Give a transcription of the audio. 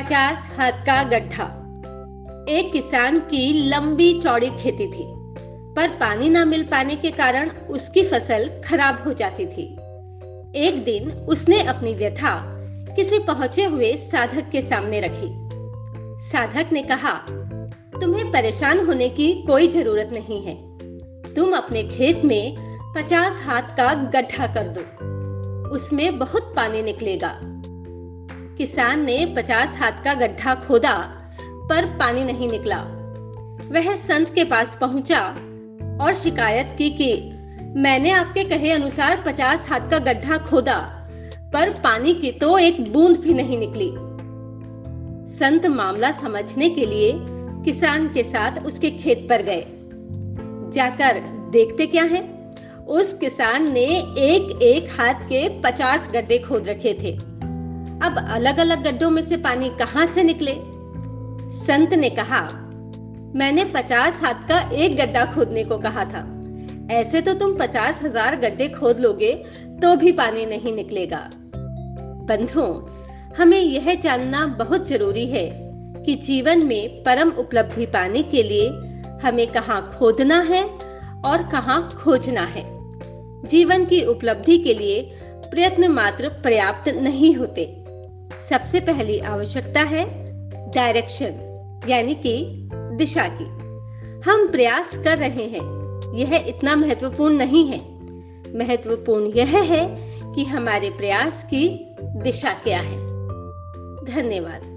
पचास हाथ का गड्ढा। एक किसान की लंबी चौड़ी खेती थी, पर पानी न मिल पाने के कारण उसकी फ़सल खराब हो जाती थी। एक दिन उसने अपनी व्यथा किसी पहुँचे हुए साधक के सामने रखी। साधक ने कहा, तुम्हें परेशान होने की कोई ज़रूरत नहीं है। तुम अपने खेत में पचास हाथ का गड्ढा कर दो। उसमें बहुत पानी निकलेगा। किसान ने पचास हाथ का गड्ढा खोदा, पर पानी नहीं निकला। वह संत के पास पहुँचा और शिकायत की कि मैंने आपके कहे अनुसार पचास हाथ का गड्ढा खोदा, पर पानी की तो एक बूंद भी नहीं निकली। संत मामला समझने के लिए किसान के साथ उसके खेत पर गए। जाकर देखते क्या है? उस किसान ने एक एक हाथ के पचास गड्ढे खोद रखे थे। अब अलग अलग गड्ढों में से पानी कहाँ से निकले? संत ने कहा, मैंने पचास हाथ का एक गड्ढा खोदने को कहा था। ऐसे तो तुम पचास हज़ार गड्ढे खोद लोगे तो भी पानी नहीं निकलेगा। बंधुओं, हमें यह जानना बहुत ज़रूरी है कि जीवन में परम उपलब्धि पाने के लिए हमें कहाँ खोदना है और कहाँ खोजना है। जीवन की उपलब्धि के लिए प्रयत्न मात्र पर्याप्त नहीं होते। सबसे पहली आवश्यकता है डायरेक्शन यानी कि दिशा की। हम प्रयास कर रहे हैं, यह इतना महत्वपूर्ण नहीं है। महत्वपूर्ण यह है कि हमारे प्रयास की दिशा क्या है। धन्यवाद।